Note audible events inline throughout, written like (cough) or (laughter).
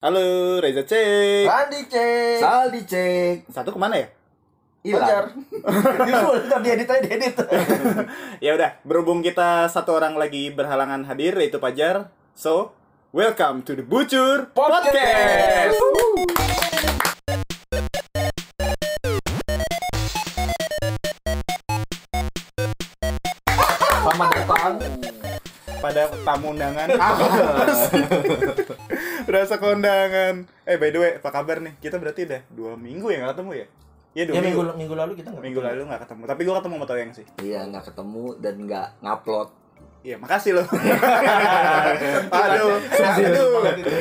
Halo, Reza Cek. Andi cek. Saldi cek. Satu ke mana ya? Fajar. Hilang. (laughs) Ntar diedit aja diedit. (laughs) Ya udah, berhubung kita satu orang lagi berhalangan hadir yaitu Pajar. So, welcome to the Bucur Podcast. Selamat datang. Pada tamu undangan. (laughs) Berasa kondangan. Eh, by the way, apa kabar nih? Kita berarti udah dua minggu ya nggak ketemu ya? Iya dua Ya minggu. minggu minggu lalu kita nggak. Minggu lalu nggak ketemu. Tapi gua ketemu sama Toyeng sih. Iya nggak ketemu dan nggak ngupload. Iya, makasih loh. (laughs) aduh, aduh,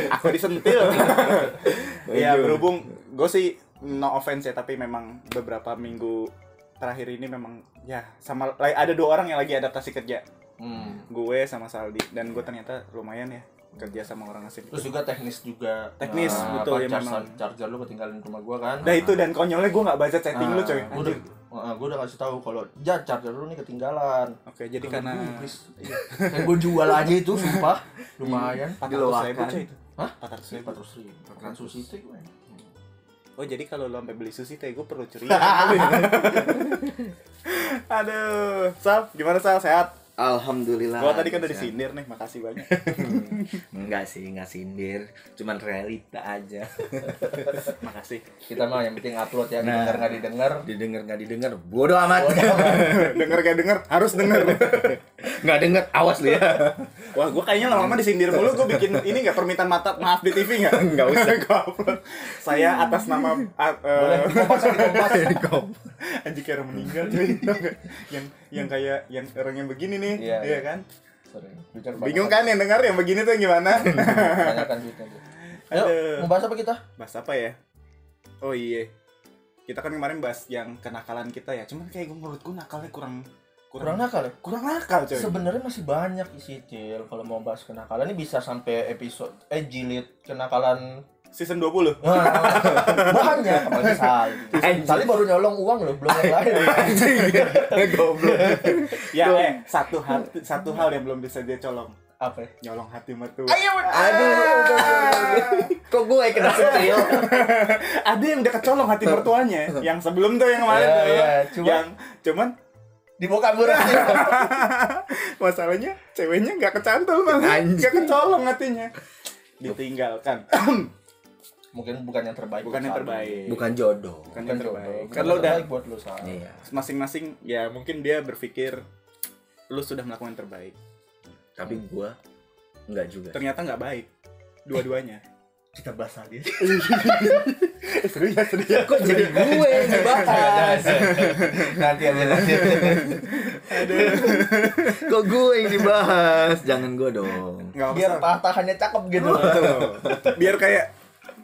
aku disentil. (laughs) Iya, berhubung gue sih no offense ya, tapi memang beberapa minggu terakhir ini memang ya sama ada dua orang yang lagi adaptasi kerja, Hmm. gue sama Saldi dan gue ternyata lumayan ya kerja sama orang asing. Terus juga teknis juga. Teknis, Nah, betul, apa, ya charger, memang. charger lu ketinggalan di rumah gua kan. Nah itu dan konyolnya gue nggak baca chatting lu coy. Gue udah, uh, gua udah kasih tahu kalau ja charger lu nih ketinggalan. Oke, jadi karena please. Iya. (laughs) Yang gue jual aja itu sumpah (laughs) lumayan. empat ratus ribu coy itu. Hah? Empat ratus ribu. Empat ratus ribu. Kan sushi teh gue. Oh jadi kalau lo sampai beli sushi teh gue perlu curiga. (laughs) Aduh, Sal, gimana Sal? Sehat? Alhamdulillah. Gua tadi kan udah disindir nih, makasih banyak. (laughs) Enggak sih, nggak sindir. Cuman realita aja. (laughs) makasih. Kita mah yang penting upload ya, Nah. didengar nggak didengar. Didengar nggak didengar, bodoh amat. denger gak denger, harus denger. (laughs) Nggak denger, awas lu ya. (laughs) Wah, gua kayaknya lama-lama disindir mulu. Gua bikin ini nggak permintaan mata maaf di TV nggak? Nggak usah. (laughs) Gua upload. Saya atas nama uh, Boleh kompas (laughs) di kompas. anjing kayak orang meninggal cuy. Yang yang kayak yang orang yang begini nih, Iya, iya kan? Sorry. Bingung kan yang dengar yang begini tuh gimana? Banyakkan duitnya. tuh. Ayo, mau bahas apa kita? Bahas apa ya? Oh iya. Kita kan kemarin bahas yang kenakalan kita ya. Cuman kayak gue menurut gue nakalnya kurang Kurang nakal ya? kurang nakal coy. Sebenarnya masih banyak isi Cil kalau mau bahas kenakalan ini bisa sampai episode eh jilid kenakalan Season 20. Wah, (laughs) banyak apalagi Sali. Sali baru nyolong uang loh, belum yang lain. (laughs) Goblok. ya eh satu hal satu hal yang belum bisa dia colong. Apa? ya? Nyolong hati mertua. Ayo, Aduh. Kok gue kena sentil? Ada yang udah kecolong hati mertuanya. yang sebelum tuh yang kemarin Iya, tuh. iya, cuma- yang cuman dibawa kabur aja. masalahnya ceweknya nggak kecantol malah. Anjing. Nggak kecolong hatinya. Ditinggalkan. (clears throat) Mungkin bukan yang terbaik. Bukan yang terbaik. Bukan jodoh. Bukan Bukan yang terbaik. Kan lo udah buat lu Sal. Iya. masing-masing ya mungkin dia berpikir lu sudah melakukan yang terbaik Tapi gue nggak juga. ternyata nggak baik dua-duanya (laughs) Kita bahas Sali. (laughs) seru ya seru ya Kok jadi gue yang dibahas? Nanti aja nanti. Kok gue yang dibahas? Jangan gue dong. nggak Biar usah tahannya cakep gitu. Betul. biar kayak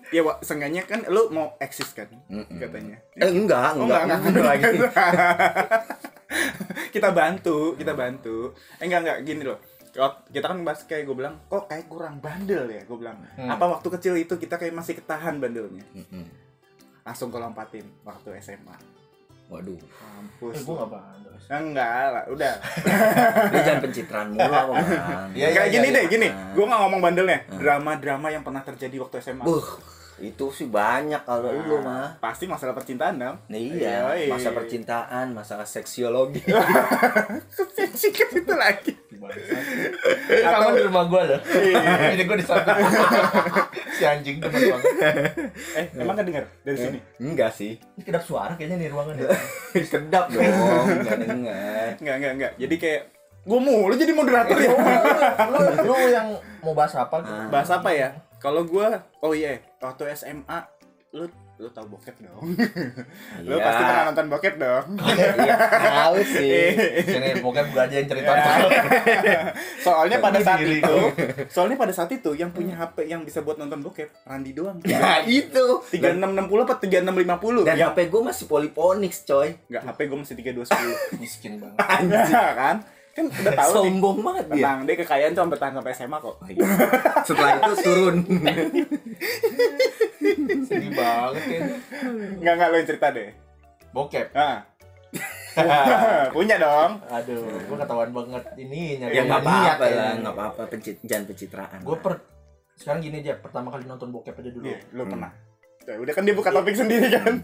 ya Wak, seenggaknya kan lu mau eksis kan Mm-mm. katanya Eh enggak, Oh, enggak, enggak, enggak, lagi. (laughs) kita bantu kita bantu eh enggak enggak gini loh kita kan bahas kayak gue bilang kok kayak kurang bandel ya gue bilang Hmm. apa waktu kecil itu kita kayak masih ketahan bandelnya Mm-mm. langsung gue lompatin waktu SMA Waduh, mampus Eh, gua enggak bandel. enggak lah udah (laughs) dia jangan pencitraan mulu apa man. Iya, Kayak iya, gini iya. deh, gini. Ah. Gue nggak ngomong bandelnya. Ah. Drama-drama yang pernah terjadi waktu SMA. Buh, itu sih banyak kalau Nah, lu mah. Pasti masalah percintaan dong. Nah, iya, Yoi. masa percintaan, masalah seksiologi. Sikit itu lagi. Kamu di rumah gua loh. Iya. Ini gua di samping. si anjing teman banget. Eh, emang kedenger dari sini? Enggak sih. Ini kedap suara kayaknya nih ruangan ya. (laughs) Kedap dong, enggak dengar. Enggak, enggak, enggak. Jadi kayak gue mulu jadi moderator ya. lu, lu yang mau bahas apa? Ah. Bahas apa ya? Kalau gue, oh iya, waktu SMA, lu lu tahu bokep dong. lu Iya. pasti pernah nonton bokep dong. Iya, tahu sih. Sini pokoknya gua aja yang cerita. Soalnya pada saat itu, soalnya pada saat itu yang punya HP yang bisa buat nonton bokep Randi doang. Ya itu. 3660 apa 3650? Dan yang HP gue masih Polyphonics, coy. Enggak, HP gue masih 3210. Miskin banget. Kan? Kan udah tahu nih. Sombong banget dia. Tenang, dia kekayaan cuma bertahan sampai SMA kok. Oh, iya. Setelah itu turun. (laughs) Sedih banget kan. Enggak, enggak lo yang cerita deh. Bokep. Nah. (laughs) Punya dong. Aduh, gua ketahuan banget ini nyari ya nggak niat apa-apa ya. lah, nggak apa-apa pencit jangan pencitraan. Gue per sekarang gini aja pertama kali nonton bokep aja dulu Iya, lu Hmm. pernah. Ya, udah kan dia buka topik sendiri kan.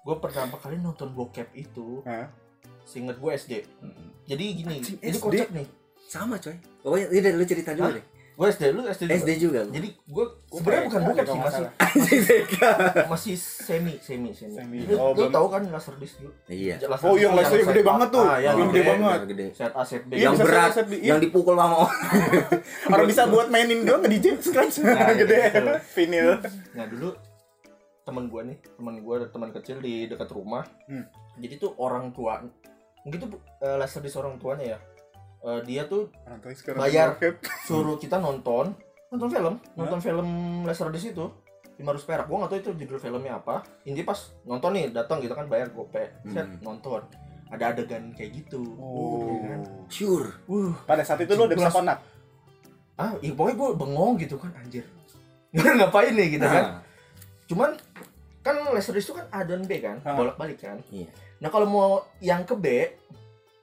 gue pertama kali nonton bokep itu Hah? Seinget gue SD jadi gini Anjing, ini SD? kocak nih Sama coy. Oh iya, iya, lu cerita dulu Hah? deh. gue SD lu SD juga? SD juga. jadi gue sebenarnya bukan bokep sih masih TK. (laughs) masih semi semi semi, Semi. lu, Oh, lu tahu kan laser disc dulu Iya. Laser Oh, yang set gede banget tuh. ah, yang Yang gede gede banget. Gede. set A set B Iya, yang berat, iya. yang dipukul sama Orang (laughs) bisa buat mainin doang ke DJ scratch Nah, (laughs) gede gitu. vinil. nah dulu teman gue nih teman gue teman kecil di dekat rumah Hmm. jadi tuh orang tua mungkin tuh uh, laser disc orang tuanya ya Eh, dia tuh Bayar. (laughs) suruh kita nonton nonton film nonton film laser disc itu 500 perak gua nggak tahu itu judul filmnya apa ini pas nonton nih datang gitu kan bayar gope set Hmm. nonton ada adegan kayak gitu Oh. kan? Sure. uh Pada saat itu lu udah bisa konak. ah iya pokoknya gue bengong gitu kan anjir (laughs) ngapain nih gitu kan Nah, cuman kan laser disc itu kan A dan B kan Ah. bolak balik kan Iya. nah kalau mau yang ke B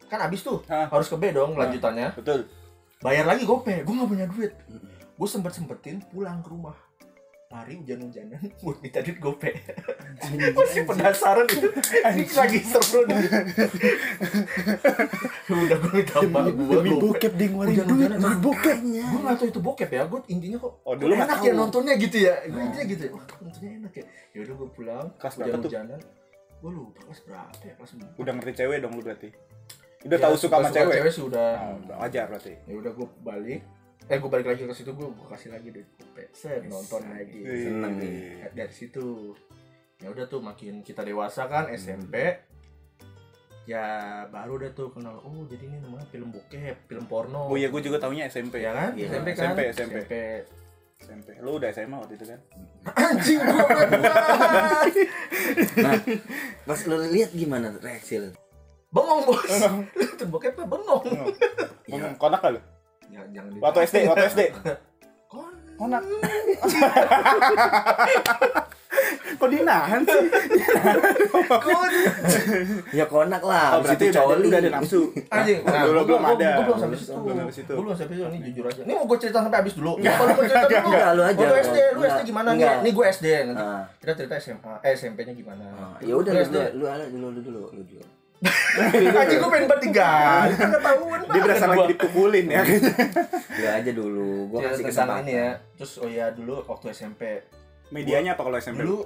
kan abis tuh Ah. harus ke B dong lanjutannya Betul. bayar lagi gope gue nggak punya duit gue sempet sempetin pulang ke rumah lari hujan-hujanan (laughs) buat minta duit gope (laughs) masih penasaran itu. Ini lagi seru nih. (laughs) Udah gue minta mbak gue Demi gope bokep dia ngeluarin duit demi bokep. gue nggak tahu itu bokep ya. Gue intinya kok Oh, dulu enak ya nontonnya gitu ya. Gue intinya gitu ya. Wah nontonnya enak ya. Ya udah gue pulang Kelas berapa tuh? gue lupa kelas berapa ya kelas berapa? Udah ngerti cewek dong lu berarti. Udah Ya, tahu suka sama cewek. cewek sih udah Oh, udah wajar berarti. ya udah gue balik eh gue balik lagi ke situ gue gue kasih lagi duit set nonton lagi Seneng nih. Dari situ ya udah tuh makin kita dewasa kan SMP ya baru udah tuh kenal oh jadi ini namanya film bokep film porno Oh iya, gue juga taunya SMP ya kan Iya. SMP kan SMP, SMP. SMP. Lu udah SMA waktu itu kan? (clears throat) anjing gua (laughs) banget. Nah, pas lu lihat gimana reaksi lu? bengong bos (laughs) nonton bokep apa bengong. Ngomong konak kali. Ya, jangan Waktu SD, waktu SD. Kon. Konak. Kok dinahan sih? Ya konak lah, Oh, berarti udah ada, coli. udah ada nafsu. Anjing, Nah, dulu gua- belum gua- ada. Gua belum sampai situ. Belum sampai situ. Gua belum sampai situ. Ini jujur aja. Ini mau gue cerita sampai habis dulu. Kalau mau cerita dulu. Enggak, lu aja. Lu SD, lu. SD gimana nih? Nih gue SD nanti. Kita cerita SMA, eh SMP-nya gimana? nah, ya udah Lu dulu lu dulu lu dulu. (laughs) Anjing gue pengen bertiga. (laughs) Kan ketahuan Dia berasa lagi dipukulin ya. (laughs) Lu aja dulu, gua Cerita kasih kesempatan. ini ya. Terus oh ya dulu waktu SMP. Medianya apa kalau SMP? Dulu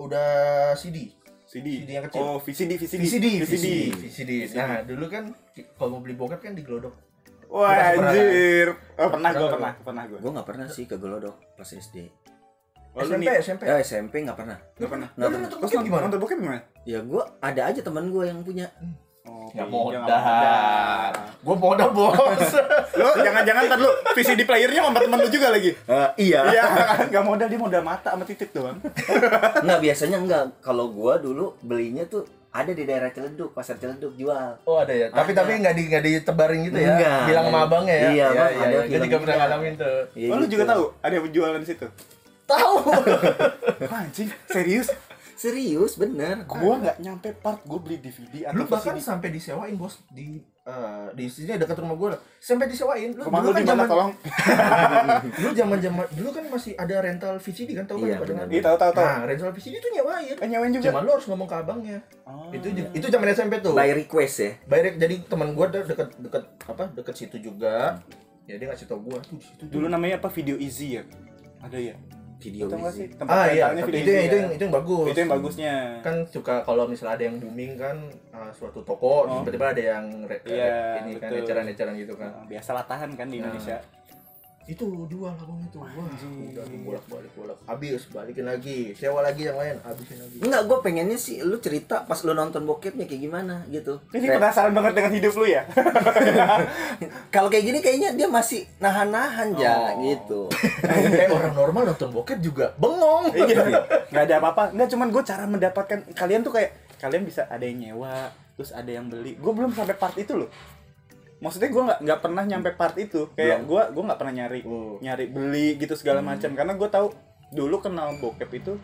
udah CD. CD. CD yang kecil. Oh, VCD, VCD. VCD, VCD. VCD. Nah, dulu kan kalau mau beli bokep kan di Glodok. Wah, anjir. Oh, pernah Pernah, gua, pernah, pernah gua. Gua nggak pernah sih ke Glodok pas SD. Oh, SMP, nih. SMP. Eh SMP nggak pernah. Enggak pernah. Nggak pernah. Terus nonton gimana? nonton bokep gimana? Ya gua ada aja teman gua yang punya. Oh, Nggak oke. modal. Dia nggak Gue modal bos. (laughs) Lu jangan-jangan ntar lu VCD playernya sama temen lu juga lagi. iya. Iya, enggak modal dia modal mata sama titik doang. Enggak biasanya enggak. Kalau gua dulu belinya tuh ada di daerah Ciledug, pasar Ciledug jual. Oh ada ya. Tapi Ada. tapi nggak di nggak ditebarin gitu ya. Enggak. Bilang sama abangnya ya. Iya, Bang, ada Gue film juga pernah ngalamin tuh. Iya oh, lu gitu. juga tahu ada yang jualan di situ? Tahu. Wah, (laughs) anjing, serius? Serius bener. Gua nggak nyampe part gua beli DVD atau lu bahkan VCD. sampai disewain bos di eh, di sini dekat rumah gue sampai disewain lu Rumah dulu lu kan zaman tolong? (laughs) dulu zaman zaman dulu kan masih ada rental VCD kan tahu Iya, kan pada benar. nggak? Iya, tahu tahu tahu. nah rental VCD itu nyewain Eh, nyawain juga. cuman lu harus ngomong ke abangnya Oh. itu itu zaman SMP tuh By request ya. Bayar jadi teman gue deket deket apa deket situ juga ya dia ngasih tau gue tuh di situ dulu namanya apa video easy ya? Ada ya? Video nggak sih? Tempat ah iya rentalnya tapi video itu yang itu ya? yang itu yang bagus Itu yang bagusnya. kan suka kalau misalnya ada yang booming kan uh, suatu toko Oh. tiba-tiba ada yang re- Iya, ini kan betul. eceran-eceran gitu kan Oh, biasa latahan kan di Nah. Indonesia. Itu jual abang itu wah udah bolak balik bolak habis balikin lagi sewa lagi yang lain habisin lagi Enggak, gue pengennya sih lu cerita pas lu nonton bokepnya kayak gimana gitu. Ini Kayak- penasaran banget dengan hidup lu ya? (laughs) Kalau kayak gini kayaknya dia masih nahan-nahan ya Oh. gitu. eh orang normal nonton bokep juga bengong Iya, nggak ada apa-apa. Nggak cuman gue cara mendapatkan kalian tuh kayak kalian bisa ada yang nyewa, terus ada yang beli. Gue belum sampai part itu loh. Maksudnya gue nggak nggak pernah nyampe part itu. Kayak gue gue nggak pernah nyari Oh. nyari beli gitu segala macam. Karena gue tahu dulu kenal bokep itu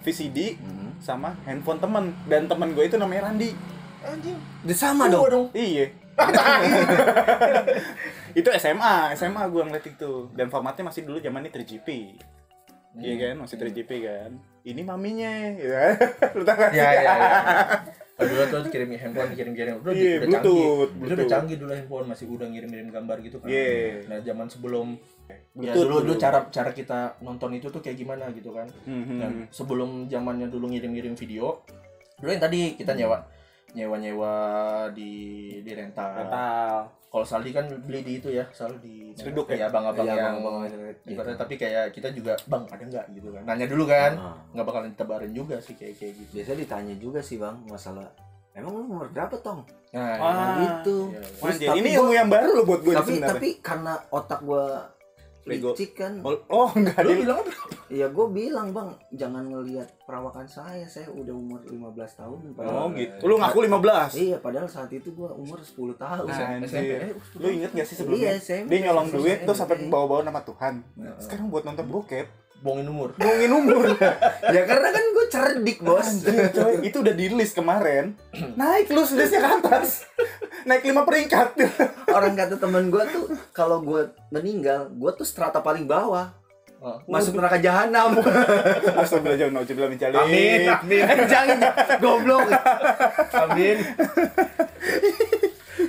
VCD sama handphone temen dan temen gue itu namanya Randi. anjing sama Gua dong. dong Iya. (laughs) itu SMA, SMA gua ngeliat itu. Dan formatnya masih dulu zamannya 3GP. Iya kan, masih 3GP kan. Ini maminya, ya kan? (laughs) Lu tahu kan? Ya ya ya. (laughs) Kalau dulu tuh kirim handphone, kirim-kirim udah, Iya, udah Bluetooth, canggih. Itu udah Bluetooth. canggih dulu handphone, masih udah ngirim-ngirim gambar gitu kan. Iya. Nah, zaman sebelum ya Bluetooth dulu dulu dulu. cara cara kita nonton itu tuh kayak gimana gitu kan. Hmm, Dan hmm. sebelum zamannya dulu ngirim-ngirim video, dulu yang tadi kita nyewa nyewa-nyewa di di rental. Rental. Kalau Saldi kan beli di itu ya, selalu di Seleduk ya, abang-abang Iya, yang abang-abang ibaratnya tapi kayak kita juga bang ada nggak gitu kan nanya dulu kan Ah. nggak bakalan ditebarin juga sih kayak kayak gitu biasanya ditanya juga sih bang masalah emang lu umur berapa tong nah Ah, Nah, gitu iya, iya. Terus Anjir, tapi ini gua- ilmu yang baru loh buat gue tapi sebenarnya. tapi karena otak gua Bego. licik kan Oh, oh enggak lu bilang apa ya gue bilang bang jangan ngelihat perawakan saya saya udah umur 15 tahun Oh padahal gitu. Lu ngaku 15. iya padahal saat itu gua umur 10 tahun Anjir. SMP eh, Lu inget gak sih sebelumnya? Iya, SMP. Dia nyolong duit tuh sampai bawa-bawa nama Tuhan. Sekarang buat nonton bokep, bohongin umur bohongin umur. (laughs) ya karena kan gue cerdik bos Anjir, coy. Itu udah di list kemarin. (clears throat) Naik lu listnya ke atas. Naik 5 peringkat. (laughs) orang kata temen gue tuh kalau gue meninggal gue tuh strata paling bawah. Oh. masuk neraka jahanam. (laughs) Astagfirullahaladzim, nauzubillah min dzalik. amin amin. Jangan goblok. Amin.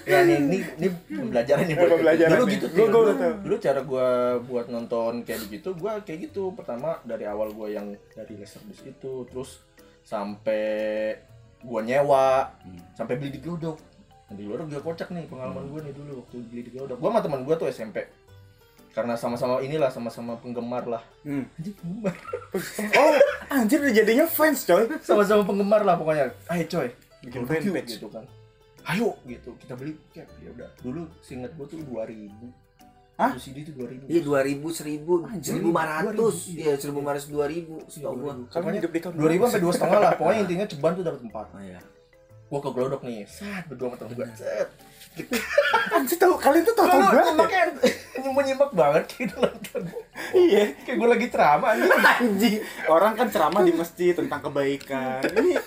Ya nih ini ini pembelajaran nih buat Pembelajaran dulu nih. gitu Gua- Til. gua dulu, dulu cara gua buat nonton kayak begitu gua kayak gitu. Pertama dari awal gua yang dari laserdisc itu terus sampai gua nyewa sampai beli di Glodok. Nah, di Glodok juga kocak nih pengalaman gua nih dulu waktu beli di Glodok gua sama teman gua tuh SMP karena sama-sama inilah sama-sama penggemar lah. Hmm. penggemar. (laughs) Oh, anjir udah jadinya fans, coy. sama-sama penggemar lah pokoknya. Ayo coy. Bikin fanpage. gitu kan. Ayo gitu. Kita beli cap. Ya udah dulu seingat gua tuh 2000 Hah? Satu CD itu 2000 iya 2000 1000 Anjir, 1500 2000, iya 1500 2000 setahu gue Kamu hidup di tahun 2000 sampai dua setengah lah. Pokoknya (laughs) intinya ceban tuh dapat empat. Oh iya gua ke Glodok nih set berdua sama temen gua set (laughs) Anjir tahu kalian tuh tahu Lu banget. ya? makanya nyimak nyimak banget gitu nonton Iya. kayak gua lagi ceramah anjing Anjing. Orang kan ceramah di masjid tentang kebaikan. Ini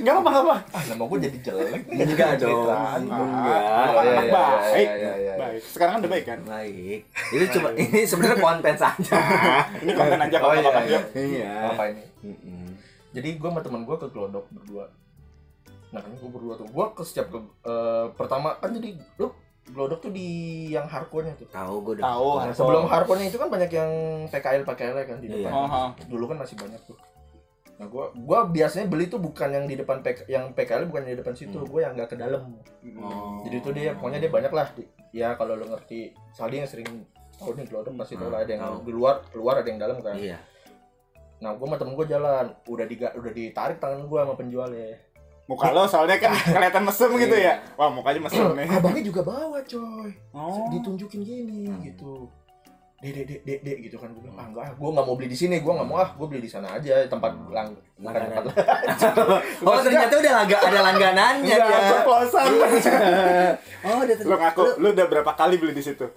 enggak apa enggak apa. ah nama gua jadi jelek Enggak dong. Enggak. Anak Iya, iya, baik. iya. Baik. Sekarang kan udah baik kan? baik ini cuma ini sebenarnya konten saja (laughs) Ini konten aja Oh, kalau iya, apa iya. apa ini jadi gua sama temen gua ke Glodok berdua nah kan gua berdua tuh gua ke setiap ke eh, pertama kan jadi lu Glodok tuh di yang hardcore-nya tuh tahu gue udah Tahu. Nah, sebelum hardcore-nya itu kan banyak yang PKL PKL kan di Iya. depan. Oh, oh. Dulu kan masih banyak tuh. Nah, gua gua biasanya beli tuh bukan yang di depan PK, yang PKL bukan yang di depan situ, Hmm. gua yang nggak ke dalam. Oh. Jadi itu dia pokoknya dia banyak lah. Di- Ya kalau lo ngerti, Saldi yang sering tahu nih Glodok pasti tahu lah ada yang Tahu. di luar, keluar ada yang dalam kan. iya Nah, gua sama temen gua jalan, udah diga, udah ditarik tangan gua sama penjualnya. Muka lo soalnya kan (laughs) kelihatan mesem gitu ya. Wah, mukanya mesem nih. Abangnya juga bawa, coy. Oh. ditunjukin gini gitu dek dek dek dek dek gitu kan gue bilang ah enggak ah gue nggak mau beli di sini gue nggak mau ah gue beli di sana aja tempat lang bukan tempat (laughs) oh ternyata udah langga, ada langganannya ceplosan. (laughs) oh udah Lo ngaku, lu udah berapa kali beli di situ?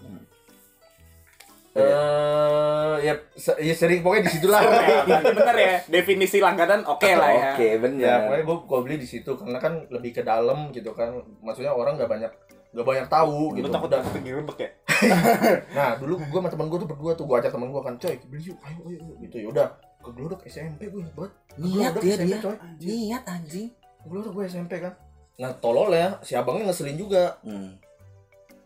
Eh ya, se- ya sering pokoknya di situ lah. Ya, (laughs) bener ya. Definisi langganan oke lah ya. oke ya benar pokoknya gue gue beli di situ karena kan lebih ke dalam gitu kan. Maksudnya orang nggak banyak nggak banyak tahu Lu gitu. takut udah digerebek ya? (laughs) nah dulu gue sama temen gue tuh berdua tuh gue ajak temen gue kan coy beli yuk ayo ayo ayo." gitu ya udah ke Glodok SMP gue buat niat Glodok dia SMP, dia. coy. Niat anjing. Gue gue SMP kan. Nah tolol ya si abangnya ngeselin juga. Hmm.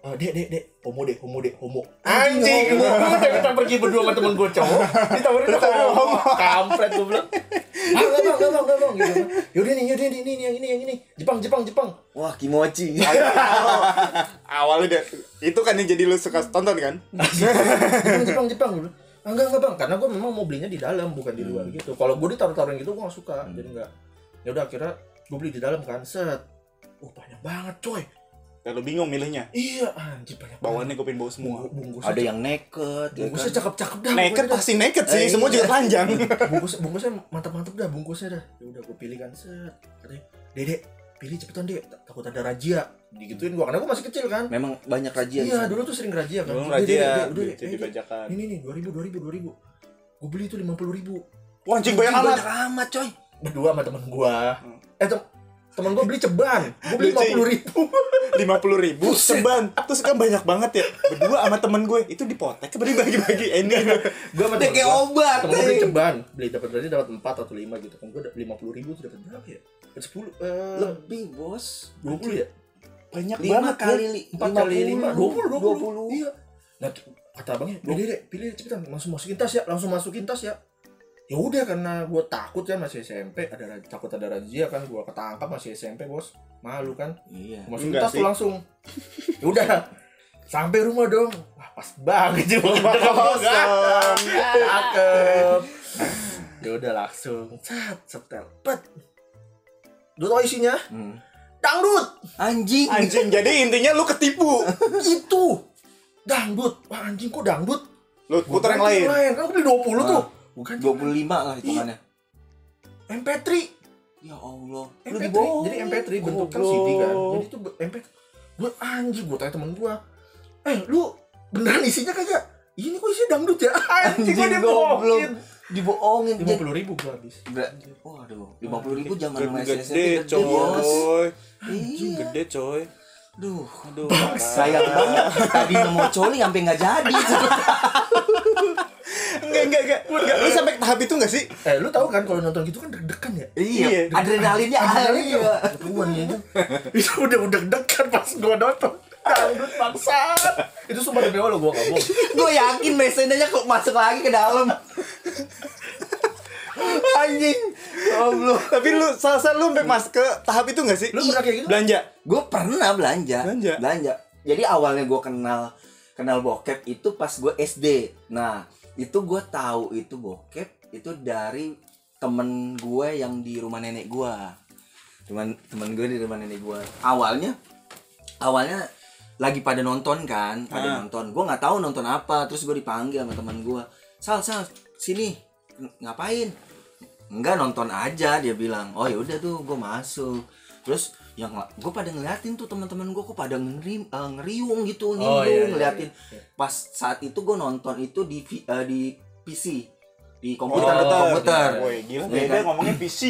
Eh, dek, dek, dek, homo dek, homo dek, homo. Anjing, Anjing, gue udah kita pergi berdua sama temen gue cowok, ditawarin tahu homo, homo. kampret gue bilang. Ah, enggak bang, enggak bang, enggak bang, gitu. Yaudah nih, yaudah nih, ini, ini, yang ini, yang ini. Jepang, Jepang, Jepang. wah kimochi (laughs) Awalnya deh, itu kan yang jadi lu suka tonton kan? Jepang, Jepang, Jepang. Ah, enggak, enggak bang, karena gue memang mau belinya di dalam, bukan di luar gitu. Kalau gue ditaruh-taruhin gitu, gue gak suka, jadi enggak. Ya udah, akhirnya gue beli di dalam kan, set. Oh, banyak banget, coy. Dan lu bingung milihnya. Iya, anjir banyak Bawaannya gue pengen bawa semua. Bungkus, bungkusnya, ada yang naked ya bungkusnya kan? cakep-cakep dah. Naked pokoknya dah. pasti naked sih, Eh, semua iya. juga telanjang. bungkus (laughs) bungkusnya mantap-mantap dah bungkusnya dah ya udah gue pilih kan set katanya dedek pilih cepetan dek Tak- takut ada razia digituin gua karena gua masih kecil kan memang banyak razia iya sana. dulu tuh sering razia kan dek, razia, udah dibajakan. ini nih dua ribu dua ribu dua ribu gue beli itu lima puluh ribu Wah, anjing banyak amat. banyak amat coy berdua sama temen gua Hmm. eh tem temen gue beli ceban. Gue beli lima puluh ribu. (laughs) lima puluh ribu seban terus kan banyak banget ya. Berdua sama temen gue. Itu dipotek apa dibagi-bagi Eh, ini gue sama kayak obat, temen gue beli ceban. Beli dapat berarti dapat empat atau lima gitu. Kan gue lima puluh ribu tuh dapat berapa ya? Sepuluh eh Lebih, Bos. dua puluh ya? Banyak Lima banget kali li- empat kali lima. dua puluh dua puluh. 20. iya. Nah kata abangnya pilih deh pilih deh, cepetan. Langsung masukin tas ya langsung masukin tas ya ya udah karena gue takut ya masih SMP ada takut ada razia kan gue ketangkap masih SMP bos. Malu kan? Iya. Enggak tas tuh langsung. Ya udah sampai rumah dong. Wah pas banget cuma Rumah kosong. cakep. Ya udah langsung. Sat setel. Pet. Lu tau isinya? Hmm. dangdut. Anjing. anjing jadi intinya lu ketipu. Itu. Dangdut. Wah anjing kok dangdut? Lu putar yang ganti lain. kan gue beli 20 tuh. Ah. Bukan 25 lah hitungannya. MP3 Ya Allah. Lu MP3 dibohong. jadi MP3 bentuk kan. CD kan jadi itu MP gue anjing gue tanya temen gue eh lu beneran isinya kagak ini kok isinya dangdut ya (laughs) anjing gue Anjing dibohongin Dibohongin. lima puluh ribu gue habis Waduh, 50 ribu zaman gede, gede, SMP gede, coy Iya. gede coy Duh, aduh sayang banget. Tadi mau coli sampai nggak jadi. (laughs) enggak enggak enggak enggak lu sampai tahap itu enggak sih eh lu tahu kan kalau nonton gitu kan deg-degan ya iya, Iya. adrenalinnya ada. Iya. Keluar ya itu udah udah deg-degan pas gue nonton dangdut bangsat itu sumpah demi Allah gue gak bohong Gue yakin mesennya kok masuk lagi ke dalam. Anjing. Goblok. tapi lu salsa lu sampai mas ke tahap itu enggak sih Lu pernah kayak gitu? belanja Gue pernah belanja. Belanja? Jadi awalnya gue kenal kenal bokep itu pas gue SD. Nah, itu gue tahu itu bokep itu dari temen gue yang di rumah nenek gue. Teman temen gue di rumah nenek gue. Awalnya awalnya lagi pada nonton kan, pada Ah. nonton. Gue nggak tahu nonton apa, terus gue dipanggil sama teman gue. Sal, sal, sini. Ng- Ngapain? Enggak nonton aja dia bilang. Oh ya udah tuh gue masuk. Terus yang gue pada ngeliatin tuh teman-teman gue kok pada ngeri, eh, ngeriung gitu Oh, nimbrung, iya, iya, ngeliatin. iya. Pas saat itu gue nonton itu di eh, di PC di komputer Oh, komputer. iya. Woi, gila Iya beda kan? ngomongnya PC.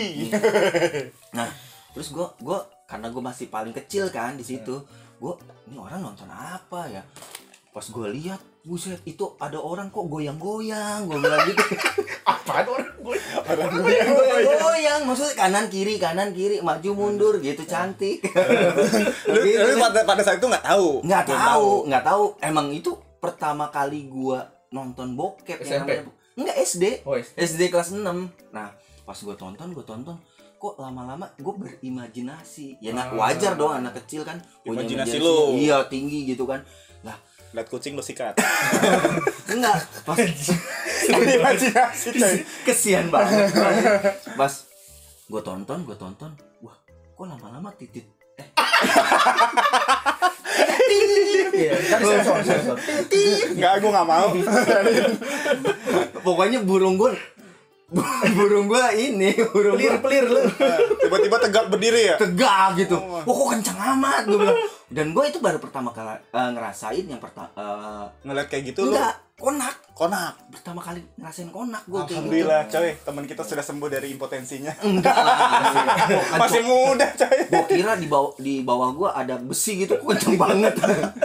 (laughs) Nah, terus gue gua karena gue masih paling kecil kan di situ, gue ini orang nonton apa ya? Pas gue lihat, buset itu ada orang kok goyang-goyang, gue bilang gitu. (laughs) apaan orang gue goyang-goyang, maksudnya kanan kiri kanan kiri maju mundur gitu cantik. (laughs) lu, Gitu lu kan. pada, pada saat itu nggak tahu. nggak tahu nggak tahu emang itu pertama kali gua nonton bokep yang SMP? namanya- nggak SD oh SD. SD kelas 6 nah pas gua tonton gua tonton kok lama-lama gue berimajinasi ya nah, Ah. wajar dong anak kecil kan punya Imajinasi imajinasi. lu. iya tinggi gitu kan Lihat kucing lu sikat. (laughs) enggak pas Imajinasi kesian banget pas gue tonton gue tonton wah kok lama-lama titit eh. Enggak, gua nggak mau. pokoknya burung gue (laughs) burung gue ini burung Pelir, pelir lu. Tiba-tiba tegak berdiri ya. tegak gitu Oh. wah kok kencang amat gue bilang dan gue itu baru pertama kali eh, ngerasain yang pertama Ngeliat kayak gitu lu enggak konak konak. pertama kali ngerasain konak kayak gitu Alhamdulillah coy, teman kita sudah sembuh dari impotensinya. enggak (laughs) Masih muda coy. gue kira di bawah di bawah gue ada besi gitu kok kenceng banget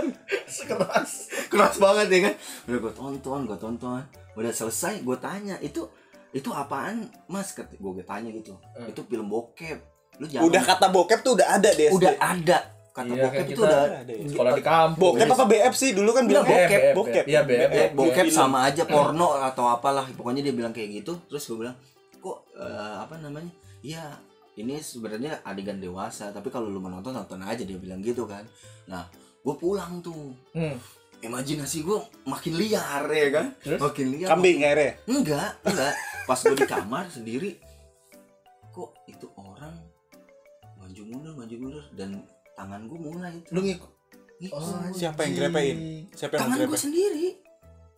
(laughs) Sekeras. keras banget ya kan udah gue tonton gue tonton udah selesai gue tanya itu itu apaan mas gue gue tanya gitu Hmm. itu film bokep lu jangan Udah kata bokep tuh udah ada deh. udah ada kata Iya, bokep itu udah ada ya. Sekolah di kampung. Bokep apa BF sih? Dulu kan bilang bokep. Bokep. Iya, BF. Bokep sama aja porno atau apalah pokoknya dia bilang kayak gitu terus gue bilang kok eh, apa namanya iya ini sebenarnya adegan dewasa tapi kalau lu mau nonton nonton aja dia bilang gitu kan nah gue pulang tuh Hmm. Imajinasi gue makin liar ya kan Terus? makin liar Kambing akhirnya. enggak enggak pas gue di kamar sendiri kok itu orang maju mundur maju mundur dan tangan gue mulai Lu ngikut. Oh, Siapa yang grepein? Siapa yang tangan gue sendiri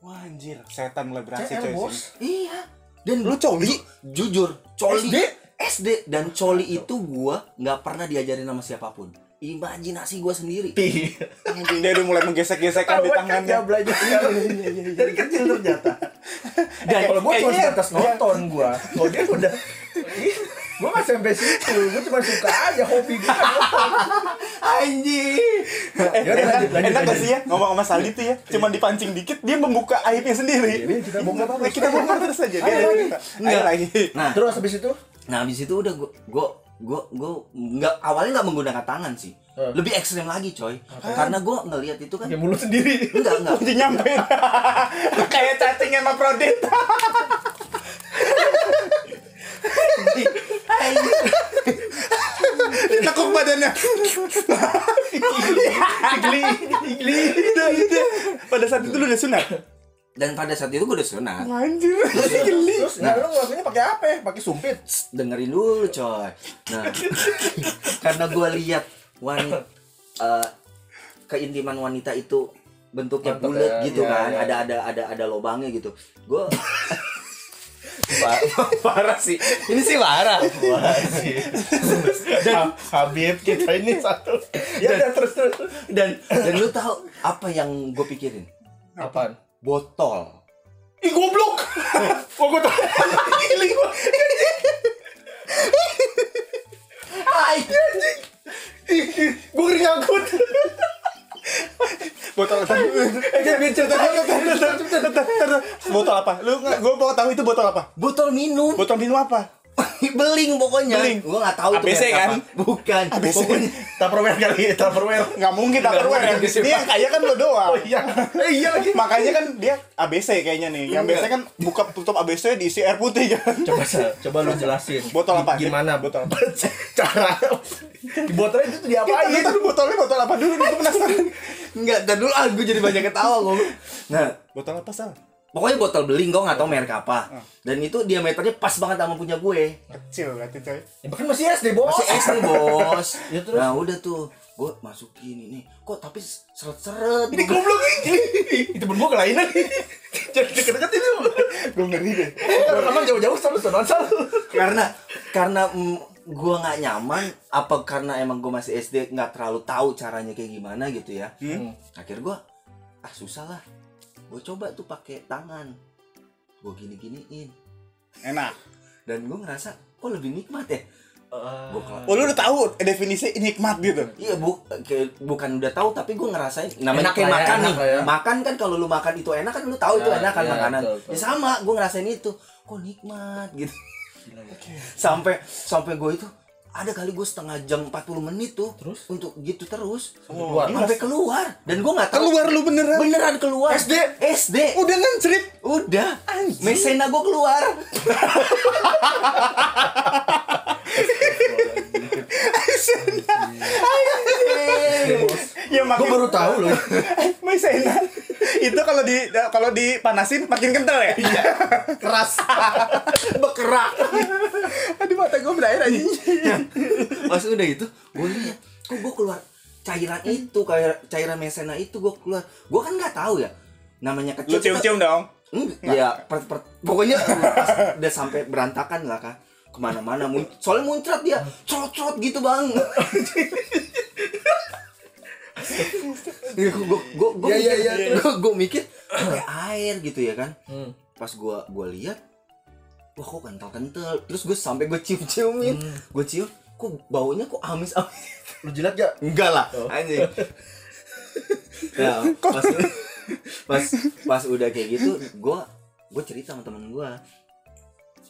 Wah anjir, setan mulai beraksi CL, coy bos. sini. iya dan Lu coli? jujur coli SD? SD dan coli itu gua nggak pernah diajarin sama siapa pun imajinasi gua sendiri. Iya. Dia udah mulai menggesek-gesekkan di Tahu kan tangannya. dia belajar dari kecil ternyata. Dan kalau gua cuma sebatas nonton gua, kalau dia udah, Ih, gua kan nggak sampai situ. Gue cuma suka aja hobi gue Anjing. Eh, Yaudah, enak, gak sih ya? Ngomong sama Saldi tuh ya. Cuman dipancing dikit dia membuka aibnya sendiri. Iya, kita bongkar terus. kita bongkar terus aja. Ayo lagi. Nah, terus habis itu? Nah habis itu udah gua gua gua nggak awalnya nggak menggunakan tangan sih. Lebih ekstrem lagi, coy. Karena gua ngelihat itu kan pakai mulut sendiri. Enggak enggak. (laughs) Kunci nyampein. (laughs) Kayak cacing sama Prodit. (laughs) Anjing. tekuk badannya. Igli igli pada saat itu lu udah sunat Dan pada saat itu gua udah sunat. anjir terus nah, lu ngelakuinnya pakai apa ya pakai sumpit dengerin dulu coy nah (laughs) karena gue lihat wanita keintiman wanita itu bentuknya Mantap bulat ya, gitu iya, kan iya. ada ada ada ada lobangnya gitu gue (laughs) parah sih ini sih parah (laughs) sih. Dan Habib kita ini satu. Ya dan terus terus. dan dan lu tahu apa yang gue pikirin Apaan? Botol Ih goblok. (laughs) Gua gua tahu. Gili gua. Anjing. Gua ngeri ngangkut. botol apa eh cerita botol apa lu gue mau tahu itu botol apa botol minum botol minum apa (laughs) beling pokoknya Beling. gue nggak tahu tuh ABC merek kan? apa. bukan ABC. pokoknya Tupperware kali, Tupperware. nggak mungkin mungkin sih, dia yang kaya kan lo doang Oh iya. Eh, iya lagi. makanya kan dia ABC kayaknya nih yang Enggak. biasanya kan buka tutup ABC diisi air putih kan (laughs) Coba coba lu jelasin. Botol apa? Gimana Botol botol (laughs) cara di botolnya itu tuh Iya, diapain? itu botolnya botol apa dulu nih gue penasaran nggak dan dulu ah gue jadi banyak ketawa ngomong nah botol apa sal pokoknya botol beling gue nggak tahu merek apa dan itu diameternya pas banget sama punya gue kecil berarti coy Ya bahkan masih SD, Bos. masih SD bos (laughs) Ya, terus? nah udah tuh gue masukin ini kok tapi seret-seret Ini goblok ini. (laughs) Itu temen gua kelainan. (laughs) Jangan deket-deket itu. gue ngeri deh Rekaman jauh-jauh selalu sono selalu. karena karena mm, gue nggak nyaman apa karena emang gue masih SD nggak terlalu tahu caranya kayak gimana gitu ya Hmm. akhir gue ah susah lah gue coba tuh pakai tangan gue gini giniin enak dan gue ngerasa kok lebih nikmat ya Gua kelas- oh lu udah tahu definisi nikmat gitu Iya bu, kayak bukan udah tahu tapi gue ngerasain namanya Enak kayak lah ya, makan enak nih. lah ya. Makan kan kalau lu makan itu enak kan lu tahu itu Ya, enak kan ya, makanan. betul, betul. Ya sama, gue ngerasain itu. Kok nikmat gitu. (laughs) Sampai sampai gue itu ada kali gue setengah jam 40 menit tuh Terus? untuk gitu terus. Keluar. sampai keluar. Dan gue nggak tahu keluar lu beneran? Beneran keluar. SD? SD udah ngancrit udah. Mesena gue keluar (laughs) ya makin baru tahu loh. (laughs) maizena itu kalau di kalau dipanasin makin kental ya? Iya. Keras. (laughs) bergerak aduh mata gue berair aja. Pas udah itu gue lihat kok gue keluar cairan itu kayak cairan mesena itu gue keluar. Gue kan nggak tahu ya namanya lu kecil cium-cium dong. Enggak, ya per, per- pokoknya udah sampai berantakan lah kan ke mana-mana mun soalnya muncrat dia crot-crot gitu bang (laughs) gue gue gue Iya, iya, iya, gue gue mikir kayak air gitu ya kan Hmm. pas gue gue lihat wah kok kental-kental terus gue sampai gue cium-ciumin Hmm. gue cium kok baunya kok amis-amis (laughs) Lu jilat gak? enggak lah Oh. anjing (laughs) ya pas pas pas udah kayak gitu gue gue cerita sama temen gue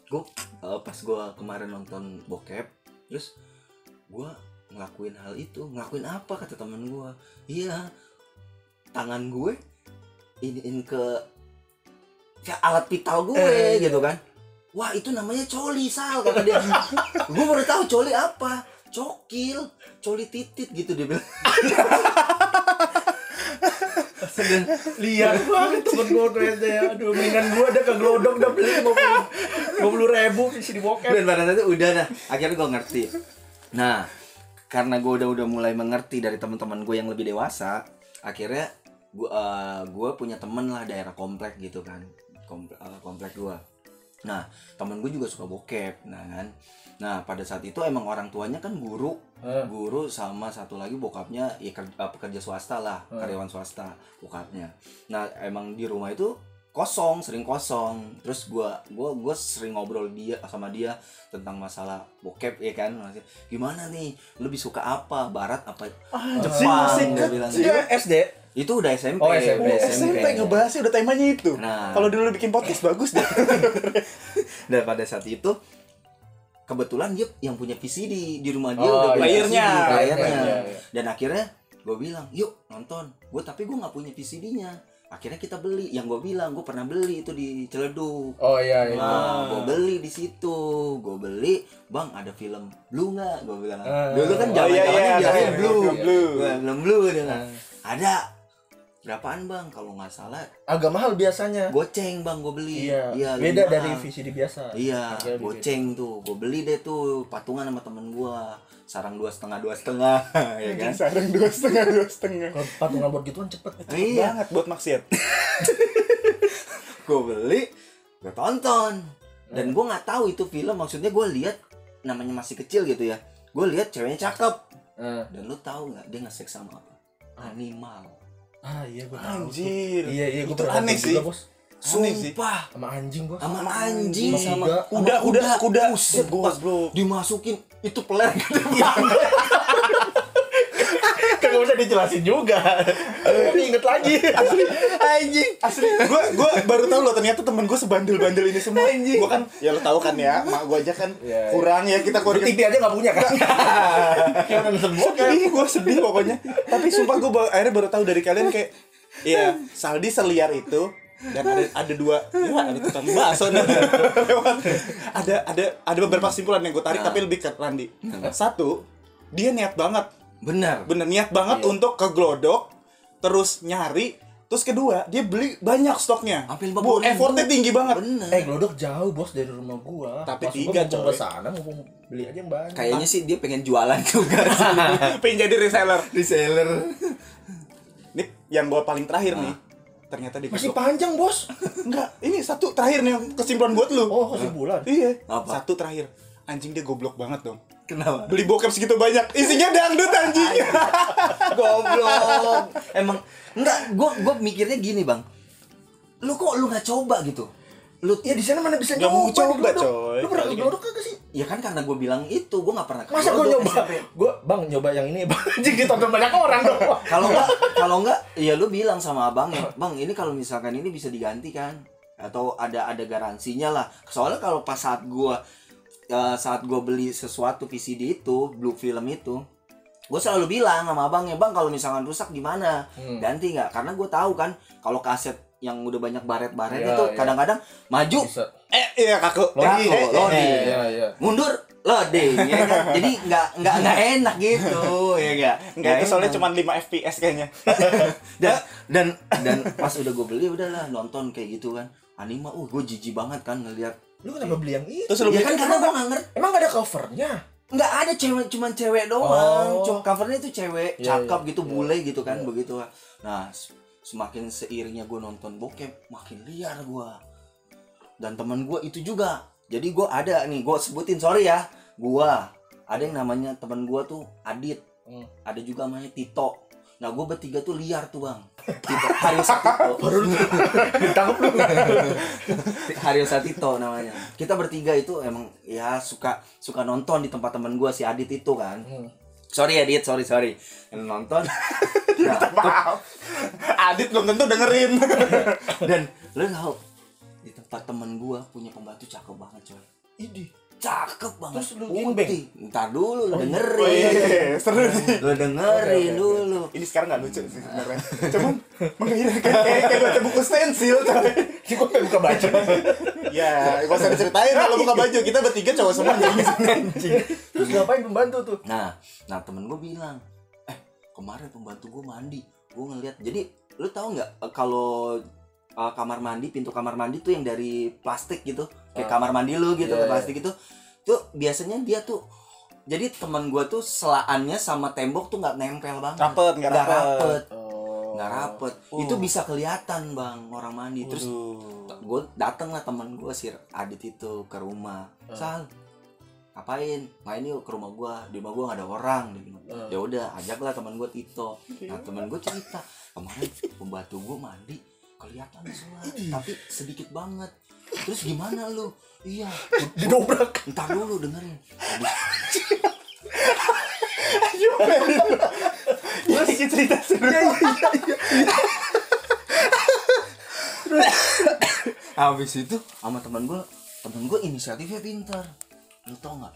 gue pas gue kemarin nonton bokep terus gue ngelakuin hal itu ngelakuin apa kata temen gue iya tangan gue iniin ke ke alat vital gue Eh, gitu kan. Wah itu namanya coli sal kata dia. (laughs) Gue baru tahu coli apa. Cokil coli titit gitu dia bilang. Dan Lihat banget temen gua tuh ya. Aduh, mendingan gua ada ke Glodok udah beli 50 50 ribu di sini bokep. dan pada saat itu udah dah. Akhirnya gue ngerti. Nah karena gue udah udah mulai mengerti dari teman-teman gue yang lebih dewasa akhirnya gue gue punya temen lah daerah komplek gitu kan. Komplek, komplek gue nah temen gue juga suka bokep nah kan. Nah pada saat itu emang orang tuanya kan guru. Eh, guru sama satu lagi bokapnya ya kerja, pekerja swasta lah Hmm. karyawan swasta bokapnya. Nah emang di rumah itu kosong sering kosong terus gua gua gua sering ngobrol dia sama dia tentang masalah bokep ya kan gimana nih lebih suka apa barat apa Jepang masih dia bilang gitu. Itu SD. itu udah SMP Oh, SMP. udah SMP ngebahasnya udah temanya itu. Nah. Kalau dulu bikin podcast bagus deh. (laughs) dan pada saat itu kebetulan dia yang punya VCD di rumah dia Oh, udah punya playernya. Playernya. Iya, iya. dan akhirnya gue bilang yuk nonton gue tapi gue nggak punya VCD-nya akhirnya kita beli yang gue bilang gue pernah beli itu di Ciledug Oh iya iya. Nah, gue beli di situ. Gue beli, bang ada film Blue nggak? Gue bilang. Ah. Dulu kan Oh, zaman iya, zamannya iya, bilangnya iya, Blue. film Blue. Gua film Blue dia bilang. Ah. Ada. Berapaan bang? Kalau nggak salah, Agak mahal biasanya. goceng bang gue beli. Iya. Beda lebih dari mahal. VCD biasa. Iya, Harganya goceng tuh. Gue beli deh tuh patungan sama temen gue. Sarang dua setengah dua setengah, (laughs) ya kan? Sarang dua setengah dua setengah. Kalau patungan buat gituan cepet. Iya, Banget buat maksiat. (laughs) gue beli, gue tonton. Dan gue nggak tahu itu film. Maksudnya gue lihat namanya masih kecil gitu ya. Gue lihat ceweknya cakep. Ah, Dan lu tahu nggak dia nge-sex sama apa? Animal. Ah iya gue. Anjir. Iya iya gue Itu aneh sih. Juga, bos. Aneh sih. Sumpah. Sama anjing bos. Sama anjing Sama kuda. Kuda, kuda, kuda. Buset, Goblok. dimasukin itu peler (laughs) gak usah dijelasin juga. Tapi inget lagi. anjing. Asli, gua gua baru tahu loh ternyata temen gua sebandel-bandel ini semua. Gua kan ya lo tahu kan ya, mak gua aja kan Iya, iya. kurang ya kita keluarga. TV aja gak punya kan? (laughs) Sedih, gua sedih pokoknya. Tapi sumpah gua ba- akhirnya baru tahu dari kalian kayak Iya, Saldi seliar itu dan ada ada dua ya ada tukang bakso lewat ada ada ada beberapa kesimpulan yang gue tarik Nah. tapi lebih ke Randi satu dia niat banget Benar. bener niat banget Iya. untuk ke Glodok terus nyari terus kedua dia beli banyak stoknya Hampir Bu, 50.000. effortnya tinggi banget Benar. Eh Glodok jauh bos dari rumah gua. Tapi Maksud tiga, gua coy. ke sana mumpung beli aja yang banyak. Kayaknya sih dia pengen jualan juga (laughs) pengen jadi reseller Reseller. ini yang gue paling terakhir Nah. nih ternyata di masih panjang bos. enggak ini satu terakhir nih kesimpulan buat lu Oh kesimpulan. iya Apa? satu terakhir anjing dia goblok banget dong Kenapa? beli bokep segitu banyak isinya dangdut anjing (laughs) Goblok. Emang enggak gua gua mikirnya gini, Bang. Lu kok lu nggak coba gitu? Lu Ya di sana mana bisa mau nyoba coba, coy. Lu pernah ke Kali Glodok kagak sih? ya kan karena gue bilang itu, gue nggak pernah ke Masa gua Glodok nyoba? Gua bang nyoba yang ini bang. (laughs) Anjing ditonton banyak orang dong. Kalau enggak, (laughs) kalau enggak, ya lu bilang sama abangnya, bang ini kalau misalkan ini bisa diganti kan, atau ada ada garansinya lah. Soalnya kalau pas saat gua eh, saat gua beli sesuatu VCD itu, blue film itu, gue selalu bilang sama abangnya, bang kalau misalkan rusak gimana, Hmm. ganti nggak? Karena gue tahu kan, kalau kaset yang udah banyak baret-baret Iya, itu iya. kadang-kadang maju Bisa. eh iya kaku Eh, eh, loading. eh, Iya iya. mundur loading ya kan jadi nggak nggak nggak enak gitu ya nggak Enggak itu soalnya cuma 5 fps kayaknya (laughs) dan (laughs) dan dan pas udah gue beli udahlah nonton kayak gitu kan anime uh gue jijik banget kan ngeliat Lu kenapa beli yang itu? Terus lu ya kan karena gue nggak ngerti Emang gak ada covernya? nggak ada cewek cuman cewek doang Oh. cuma covernya itu cewek Iya, cakep iya, gitu iya. bule gitu kan Iya. begitu nah semakin seiringnya gue nonton bokep makin liar gue dan teman gue itu juga jadi gue ada nih gue sebutin sorry ya gue ada yang namanya teman gue tuh Adit Hmm. ada juga namanya Tito nah gue bertiga tuh liar tuh bang. Tito Hario Satito Baru lu ditangkap lu. (laughs) Hario Satito namanya. Kita bertiga itu emang ya suka suka nonton di tempat teman gue si Adit itu kan. Hmm. sorry Adit sorry sorry. Yang nonton. (laughs) Nah, maaf. Adit belum tentu dengerin. (laughs) Dan lo tau di tempat temen gua punya pembantu cakep banget coy. Idi. Cakep banget. Terus lu Putih. ntar dulu lu oh, dengerin. iya, seru nih lu dengerin oke. dulu. Ini sekarang nggak lucu sih sebenarnya. Cuman menggairahkan kayak kayak baca buku stensil coy. Si gua pengen buka baju. ya gak usah diceritain kalau buka baju. Kita bertiga cowok semua jadi Anjing. Terus ngapain pembantu tuh? nah nah temen gua bilang eh kemarin pembantu gua mandi. Gua ngeliat jadi lu tahu nggak eh, kalau eh, kamar mandi pintu kamar mandi tuh yang dari plastik gitu kayak Ah. kamar mandi lu gitu Iya, kayak iya. plastik itu tuh biasanya dia tuh jadi teman gua tuh selaannya sama tembok tuh nggak nempel banget rapet nggak rapet rapet Oh. nggak rapet Oh. itu bisa kelihatan bang orang mandi terus gue dateng lah teman gue si Adit itu ke rumah Hmm. sal ngapain main yuk ke rumah gue di rumah gue gak ada orang dia bilang. Hmm. ya udah ajaklah teman gue Tito nah teman gue cerita kemarin pembantu gue mandi kelihatan semua tapi sedikit banget terus gimana lu iya Didobrak. entar dulu dengerin Habis Iya, ini cerita seru. Habis itu sama teman gue, temen gue inisiatifnya pintar. Lu tau nggak?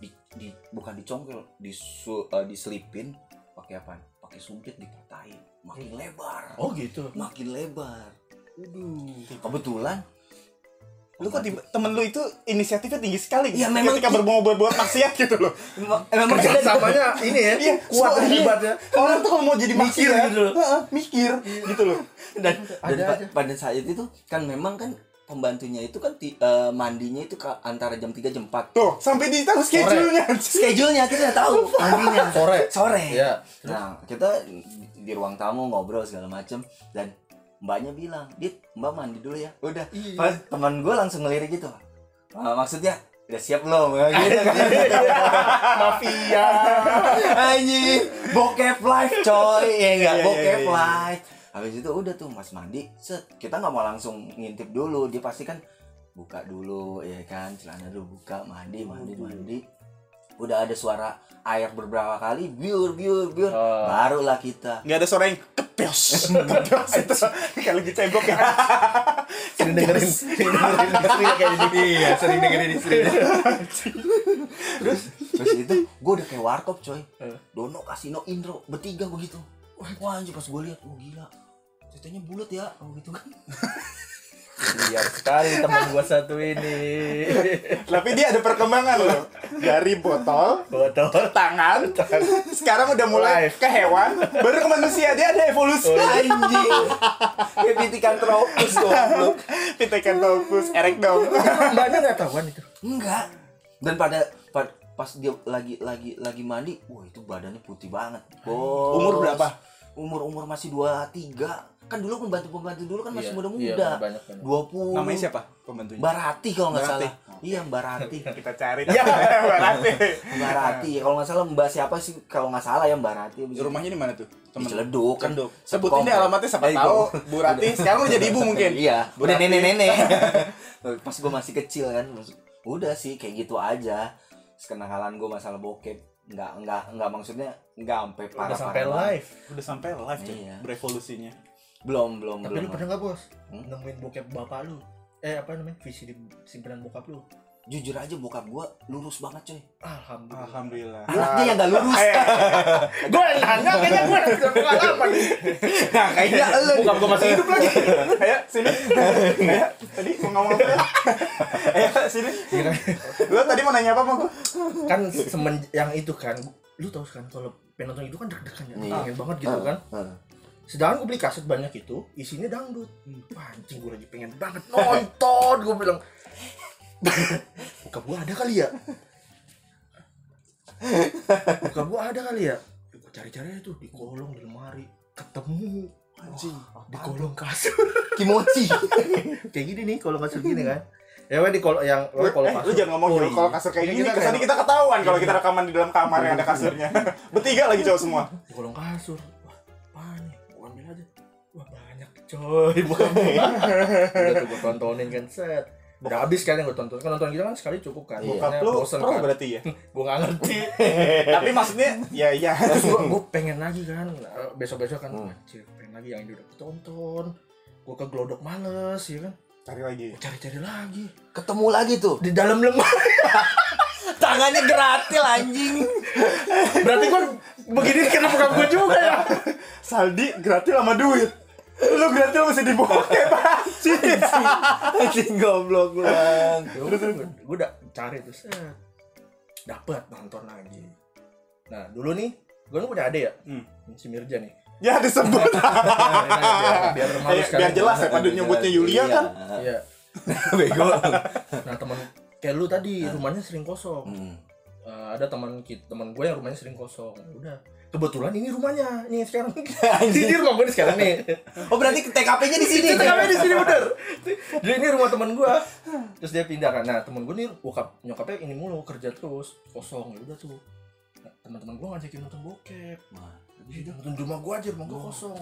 Di, di bukan dicongkel, disu, eh, diselipin pakai apa? Pakai sumpit dipatahin, makin lebar, Oh gitu. makin lebar. Waduh. Kebetulan Lu kok tiba, temen lu itu inisiatifnya tinggi sekali. Iya, memang ketika ki- berbuat buat buat maksiat gitu loh. emang emang Kerja samanya ini ya. Iya, kuat so- dan iya. hebat ya. Orang tuh kalau mau jadi Mikir maksiat, gitu loh. heeh, mikir gitu loh. dan, dan Ada pa- aja. pada saat itu kan memang kan pembantunya itu kan eh, mandinya itu antara jam 3 jam 4 Tuh, sampai ditaruh schedule-nya. schedule-nya kita nggak tahu mandinya Sore. sore Iya. nah kita di ruang tamu ngobrol segala macem dan mbaknya bilang dit mbak mandi dulu ya. Udah Iya. pas teman gue langsung ngelirik gitu. "Ah, maksudnya udah siap belum? (laughs) Gitu kan. (laughs) Mafia. anjing bokep live coy. Ya enggak Iya, iya, bokep iya, live habis itu udah tuh mas mandi. Set kita nggak mau langsung ngintip dulu. Dia pasti kan buka dulu ya kan. Celana dulu buka mandi mandi mandi udah ada suara air beberapa kali biur biur biur Oh. barulah kita Nggak ada suara yang kepios. (laughs) kepios itu kayak lagi cebok ya. (laughs) Sering dengerin, sering dengerin istrinya kayak gitu. Iya, sering dengerin istrinya. (laughs) terus terus itu gue udah kayak warkop coy Eh. Dono Kasino Indro bertiga begitu wah anjir pas gue lihat oh gila ceritanya bulat ya oh gitu kan Liar sekali teman gua satu ini. Tapi dia ada perkembangan loh. Dari botol Botol. tangan, sekarang udah mulai Live. ke hewan, baru ke manusia. Dia ada evolusi. anjing kayak pitikan tropus goblok fokus, erek dong. Mbaknya nggak tahuan itu. enggak dan pada pa- pas dia lagi lagi lagi mandi wah itu badannya putih banget bos Umur berapa? umur umur masih dua tiga kan dulu pembantu pembantu dulu kan masih Iya, muda iya, muda banyak banyak. dua puluh Namanya siapa pembantunya? Mbak Rati kalau nggak salah iya Mbak Rati (laughs) Kita cari. Ya. (laughs) Mbak Rati. Mbak Rati kalau nggak salah Mbak siapa sih kalau nggak salah ya Mbak Rati Rumahnya di mana tuh? di Temen. Ciledug kan. Satu Sebutin deh komplek. alamatnya siapa Eh, tahu. Bu Rati sekarang udah jadi ibu mungkin. iya Bu udah nenek-nenek (laughs) pas gue masih kecil kan udah sih kayak gitu aja kenakalan gue masalah bokep nggak nggak nggak maksudnya nggak sampai parah Udah sampai live. Udah sampai live Iya. berevolusinya. Belum belum Tapi belum lu pernah nggak bos? Hmm? Nemuin bokep bapak lu? Eh apa namanya? Visi di simpanan bokap lu? jujur aja bokap gue lurus banget coy Alhamdulillah. Alhamdulillah. dia (laughs) yang nggak lurus yang nanya kayaknya gue udah pengalaman nih. nah kayaknya lu Bokap gue masih hidup lagi. (laughs) Ayo sini. Ayo, tadi mau ngomong apa? Ayo sini. Lo tadi mau nanya apa sama gua? kan semen yang itu kan lu tahu kan kalau penonton itu kan deg-degan ya Iya. pengen banget gitu kan Heeh. Sedangkan gue beli kaset banyak itu isinya dangdut. Wah anjing gue lagi pengen banget nonton gue bilang. Buka gue ada kali ya? Buka gue ada kali ya? Gue cari-cari itu di kolong di lemari. Ketemu. Anjing. Di kolong kasur. Kimochi. (laughs) Kayak gini nih kolong kasur gini kan. Ya kan di kolong yang Lu, kolong eh, kasur. lu jangan ngomong Oh, dulu iya. kalau kasur kayak Ini gini, kita kesannya kayak- kita ketahuan kalau kita rekaman di dalam kamar yang ada kasurnya. (laughs) Bertiga lagi cowok semua. di kolong kasur wah banyak coy. Bukan (laughs) udah tuh gue (laughs) tontonin kan set. Udah habis kan yang gue tonton kan nonton gitu kan sekali cukup kan. Iya. Bokap lu bosen pro kan. berarti ya. (laughs) gue gak ngerti. Tapi maksudnya ya ya. terus gue gue pengen lagi kan. Besok besok kan. Hmm. anjir pengen lagi yang ini udah tonton gue ke glodok males ya kan. Cari lagi. gue cari cari lagi. Ketemu lagi tuh. Di dalam lemari tangannya gratil anjing. Berarti gue begini karena bukan gue juga ya? Saldi gratis sama duit. Lu gratis masih dibawa kayak anjing. anjing goblok lu bang gue udah cari terus. Dapat nonton lagi. Nah dulu nih gue kan punya ade ya? Hmm. si Mirja nih. Ya disebut. biar, biar malu Eh, sekali biar jelas ya pada nyebutnya Yulia kan. iya. Bego. Nah kayak lu tadi rumahnya sering kosong Hmm. Eh, ada teman kita teman gue yang rumahnya sering kosong udah kebetulan ini rumahnya nih sekarang (laughs) ini rumah gue sekarang nih oh berarti TKP-nya di sini Itu TKP di sini (laughs) bener. Jadi ini rumah teman gua. Terus dia pindah kan. Nah, teman gua nih bokap nyokapnya ini mulu kerja terus kosong ya udah tuh. Nah, teman-teman gua ngajakin nonton bokep. Nah, Jadi nonton rumah gua aja, rumah gua kosong.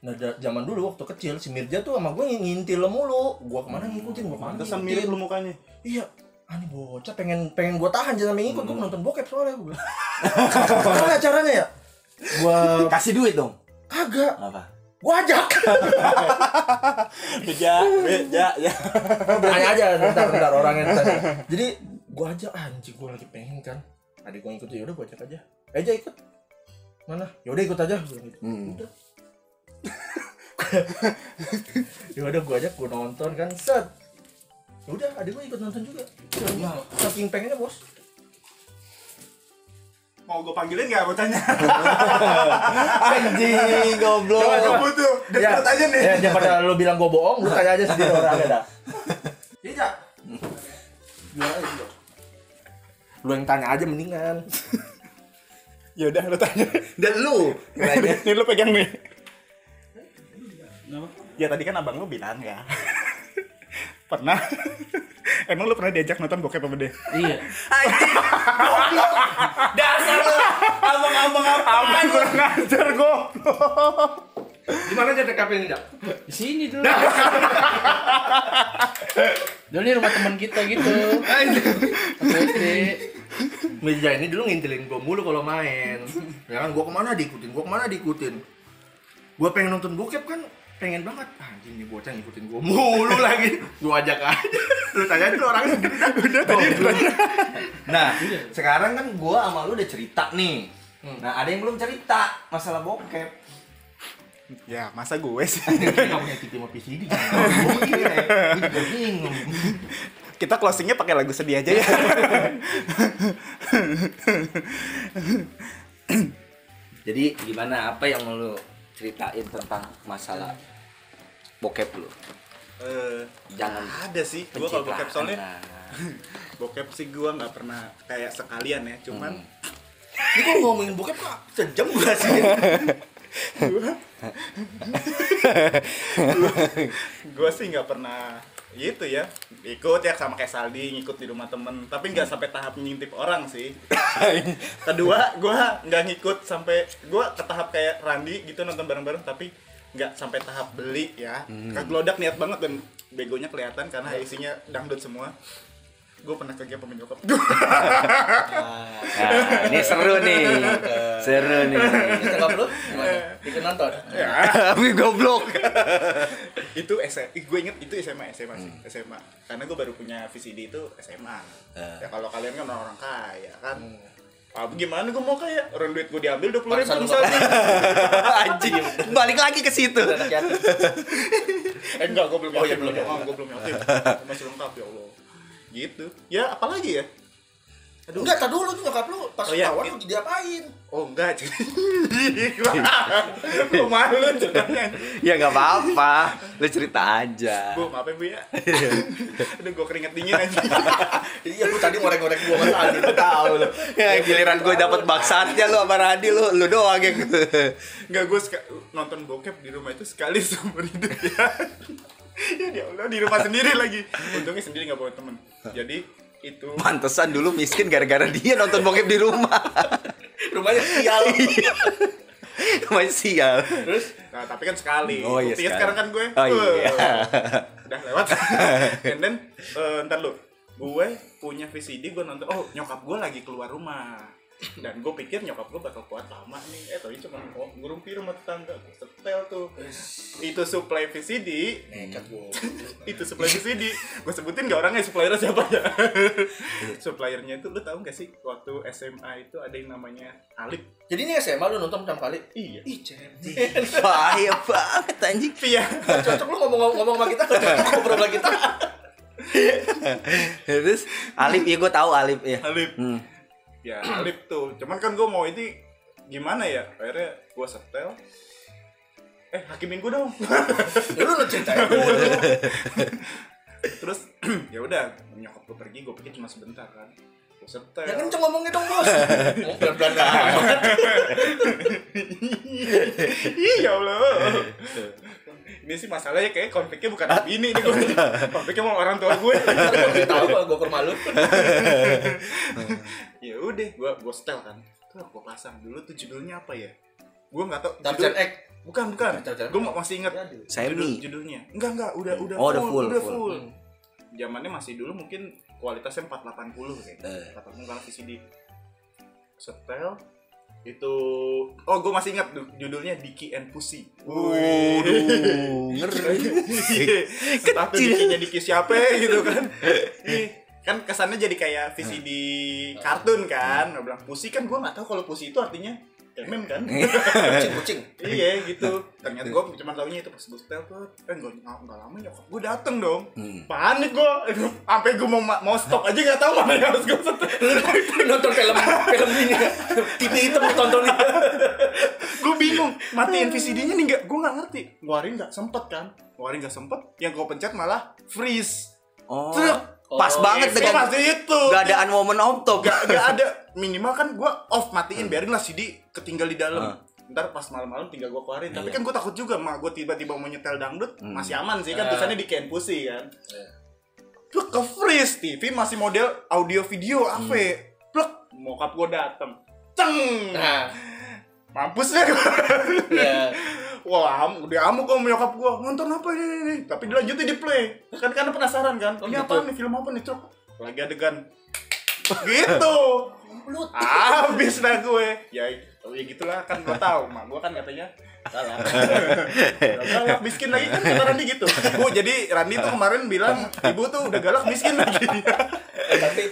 Nah, da- zaman dulu waktu kecil si Mirja tuh sama gue ngintil mulu. Gua ke mana ngikutin, gua ke mana ngikutin. mirip lu mukanya. Iya. Ini bocah pengen pengen gua tahan jangan sampai ngikut, gua nonton bokep soalnya gua. Gimana (laughs) caranya ya? Gua Kasih duit dong. kagak, Apa? gua ajak. Beja, beja, ya. Tanya aja bentar bentar orangnya tanya. Jadi gua ajak ah, anjing gua lagi pengen kan. Adik gua ikut ya udah gua ajak aja. Aja ikut. Mana? Ya udah ikut aja gitu. Hmm. Udah. (laughs) ya udah gua ajak gua nonton kan set. Ya udah adik gua ikut nonton juga. Ya, saking pengennya bos. Mau gue panggilin nggak bocahnya? (laughs) Anjing goblok. Kamu tuh deket aja nih. Ya, daripada lu bilang gua bohong, lu tanya aja sendiri orangnya dah. Iya. Itu? Lu yang tanya aja mendingan. (laughs) Ya udah lu tanya. Dan lu. (laughs) Nih lu pegang nih. Ya tadi kan abang lu bilang ya. Pernah. (laughs) Emang lu pernah diajak nonton bokep sama dia? Iya. (laughs) Dasar lu. Abang-abang apa? Abang kurang ngajar gua. Gimana aja TKP ini, Dak? Di sini dulu. dulu ini rumah teman kita gitu. SD. Meja ini dulu ngintilin gua mulu kalau main. Ya kan gua ke mana diikutin, gua ke mana diikutin. Gua pengen nonton bokep kan pengen banget anjing nih bocah ngikutin gua mulu lagi gua ajak aja lu tanya dulu orangnya (laughs) udah tadi Nah, sekarang kan gua sama lu udah cerita nih. Hmm. Nah, ada yang belum cerita masalah bokep. Ya masa gue sih. nggak punya TV sama PCD Oh iya, gua juga bingung. (laughs) Kita closingnya pakai lagu sedih aja ya. Jadi gimana apa yang mau lu ceritain tentang masalah bokep lu? Eh, Jangan ada sih. Gua kalau bokep soalnya lah. (laughs) bokep sih gua nggak pernah kayak sekalian ya. Cuman ini kok ngomongin bokep kok sejam gak sih gue (laughs) sih nggak pernah gitu ya ikut ya sama kayak Saldi ngikut di rumah temen tapi nggak sampai tahap ngintip orang sih (laughs) kedua gue nggak ngikut sampai gue ke tahap kayak Randi gitu nonton bareng-bareng tapi nggak sampai tahap beli ya. Kaglodak niat banget dan begonya kelihatan karena isinya dangdut semua. Gue pernah ke pemain nyokap. (laughs) Nah, ini seru nih. Seru nih. Cakap lu? Ikut nonton? (laughs) Tapi goblok. (laughs) itu SMA gue inget itu SMA SMA sih SMA karena gue baru punya VCD itu SMA ya kalau kalian kan orang, -orang kaya kan Ah, gimana gue mau kaya? Orang duit gue diambil dua puluh ribu misalnya. (laughs) Anjing. Balik lagi ke situ. Eh enggak, gue belum Oh, iya, yatim. belum Oh, yatim. gue belum yatim. (laughs) Masih lengkap ya Allah. Gitu. Ya, apalagi ya? Enggak, tak dulu tuh nyokap lu pas Oh, iya. ketahuan lu diapain? Oh, enggak. Jadi (laughs) gue malu ceritanya. Ya nggak apa-apa. Lu cerita aja. Bu, maaf ya, Bu ya. (laughs) Aduh, gue keringet dingin aja. (laughs) Iya, lu tadi ngorek-ngorek gua sama tadi. Lu tahu lu. Ya giliran gue dapat baksatnya lu sama Radi lu lu doang yang Enggak, gue nonton bokep di rumah itu sekali seumur hidup ya. ya dia Allah di rumah sendiri lagi. Untungnya sendiri nggak bawa temen. Jadi itu Pantesan dulu miskin gara-gara dia nonton bokep di rumah. Rumahnya sial. (laughs) Masih sial. Terus Nah, tapi kan sekali. Oh, iya, Buktinya sekali. sekarang kan gue. Oh, iya. eh, (laughs) Udah lewat. (laughs) And then eh, ntar lu. Gue punya VCD gue nonton. Oh, nyokap gue lagi keluar rumah. Dan gue pikir nyokap gue bakal kuat lama nih. Eh, tapi cuma oh, ngerumpi rumah tetangga. Gue setel tuh. Itu supply VCD. nekat gua. (laughs) itu supply VCD. Gue sebutin gak orangnya suppliernya siapa ya. Suppliernya itu lu tahu gak sih waktu SMA itu ada yang namanya Alip. Jadi ini SMA lu nonton pertama kali? Iya. Ih. Bahaya banget anjing. Iya. Cocok lu ngomong-ngomong sama kita, cocok ngobrol sama kita. (laughs) Terus Alif ya gue tahu Alif ya. Alip. Hmm. Ya Alip tuh. Cuman kan gue mau ini gimana ya? Akhirnya gue setel. Eh hakimin gue dong. Ya lu lu ceritain dulu. terus (clears throat) ya udah nyokap gue pergi gue pikir cuma sebentar kan. Gue setel. Ya kenceng ngomongnya dong, Bos. (laughs) Ngomong pelan-pelan amat. Ih, ya Allah ini sih masalahnya kayak konfliknya bukan sama bini nih gue (laughs) konfliknya sama orang tua gue tahu kalau gua ke rumah lu. (laughs) ya udah gue gue setel kan tuh gue pasang dulu tuh judulnya apa ya gue nggak tau Tarzan X. Bukan, bukan. Gue masih ingat Semi. judul, judulnya. Enggak, enggak, udah udah Oh, udah full, udah full. full. Zamannya masih dulu mungkin kualitasnya 480 kayaknya. Eh. 480 kalau VCD. Setel itu oh gue masih ingat du- judulnya Dicky and Pussy. Waduh, ngeri. (laughs) Entah tuh Dicky-nya Dicky siapa gitu kan. Kan kesannya jadi kayak VCD kartun kan. Gue bilang Pussy kan gue nggak tahu kalau Pussy itu artinya meme kan. kucing kucing iya gitu. Ternyata gue cuma taunya itu pas gue setel tuh. Eh nggak nggak lama nyokap gue dateng dong. Hmm. Panik gue. (laughs) Sampai gue mau mau stop aja nggak tahu mana yang harus gue setel. nonton film film ini TV hitam tontonin gue bingung matiin VCD-nya nih nggak gue nggak ngerti ngeluarin nggak sempet kan ngeluarin nggak sempet yang gue pencet malah freeze Oh. Truk. Pas Oh, banget Efek dengan masih itu gak adaan momen auto. gak, gak ada minimal kan gue off matiin biarin lah CD ketinggal di dalam Ah. ntar pas malam-malam tinggal gue keluarin tapi Iya. kan gue takut juga mah gue tiba-tiba mau nyetel dangdut Hmm. masih aman sih kan Ah. tulisannya di Ken Pussy kan Iya. Pluk ke freeze TV masih model audio video AV Hmm. pluk mokap gue dateng ceng nah mampus deh gue ya (laughs) Wah, am, udah amuk kok nyokap gua. Nonton apa ini, ini, ini? Tapi dilanjutin di play. Kan karena penasaran kan. Oh, ini gitu. apa nih? Film apa nih, Cok? Lagi adegan. gitu. Habis dah gue. Ya, oh ya gitulah kan gua tahu. Mak gua kan katanya salah. galak miskin lagi kan kata Randi gitu. Bu, jadi Randi tuh kemarin bilang ibu tuh udah galak miskin lagi. Eh, tapi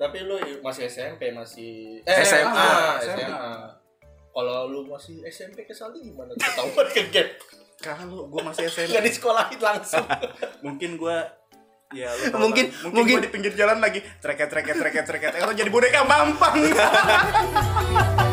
tapi lu masih SMP masih eh SMA. SMA, SMA. Kalau lu masih SMP ke Saldi gimana? Ketahuan ke gap. Kalau gua masih SMP, Enggak disekolahin langsung. (laughs) mungkin gua Ya, lu Mungkin- mungkin, mungkin- gua di pinggir jalan lagi treket treket treket treket atau jadi boneka mampang (laughs)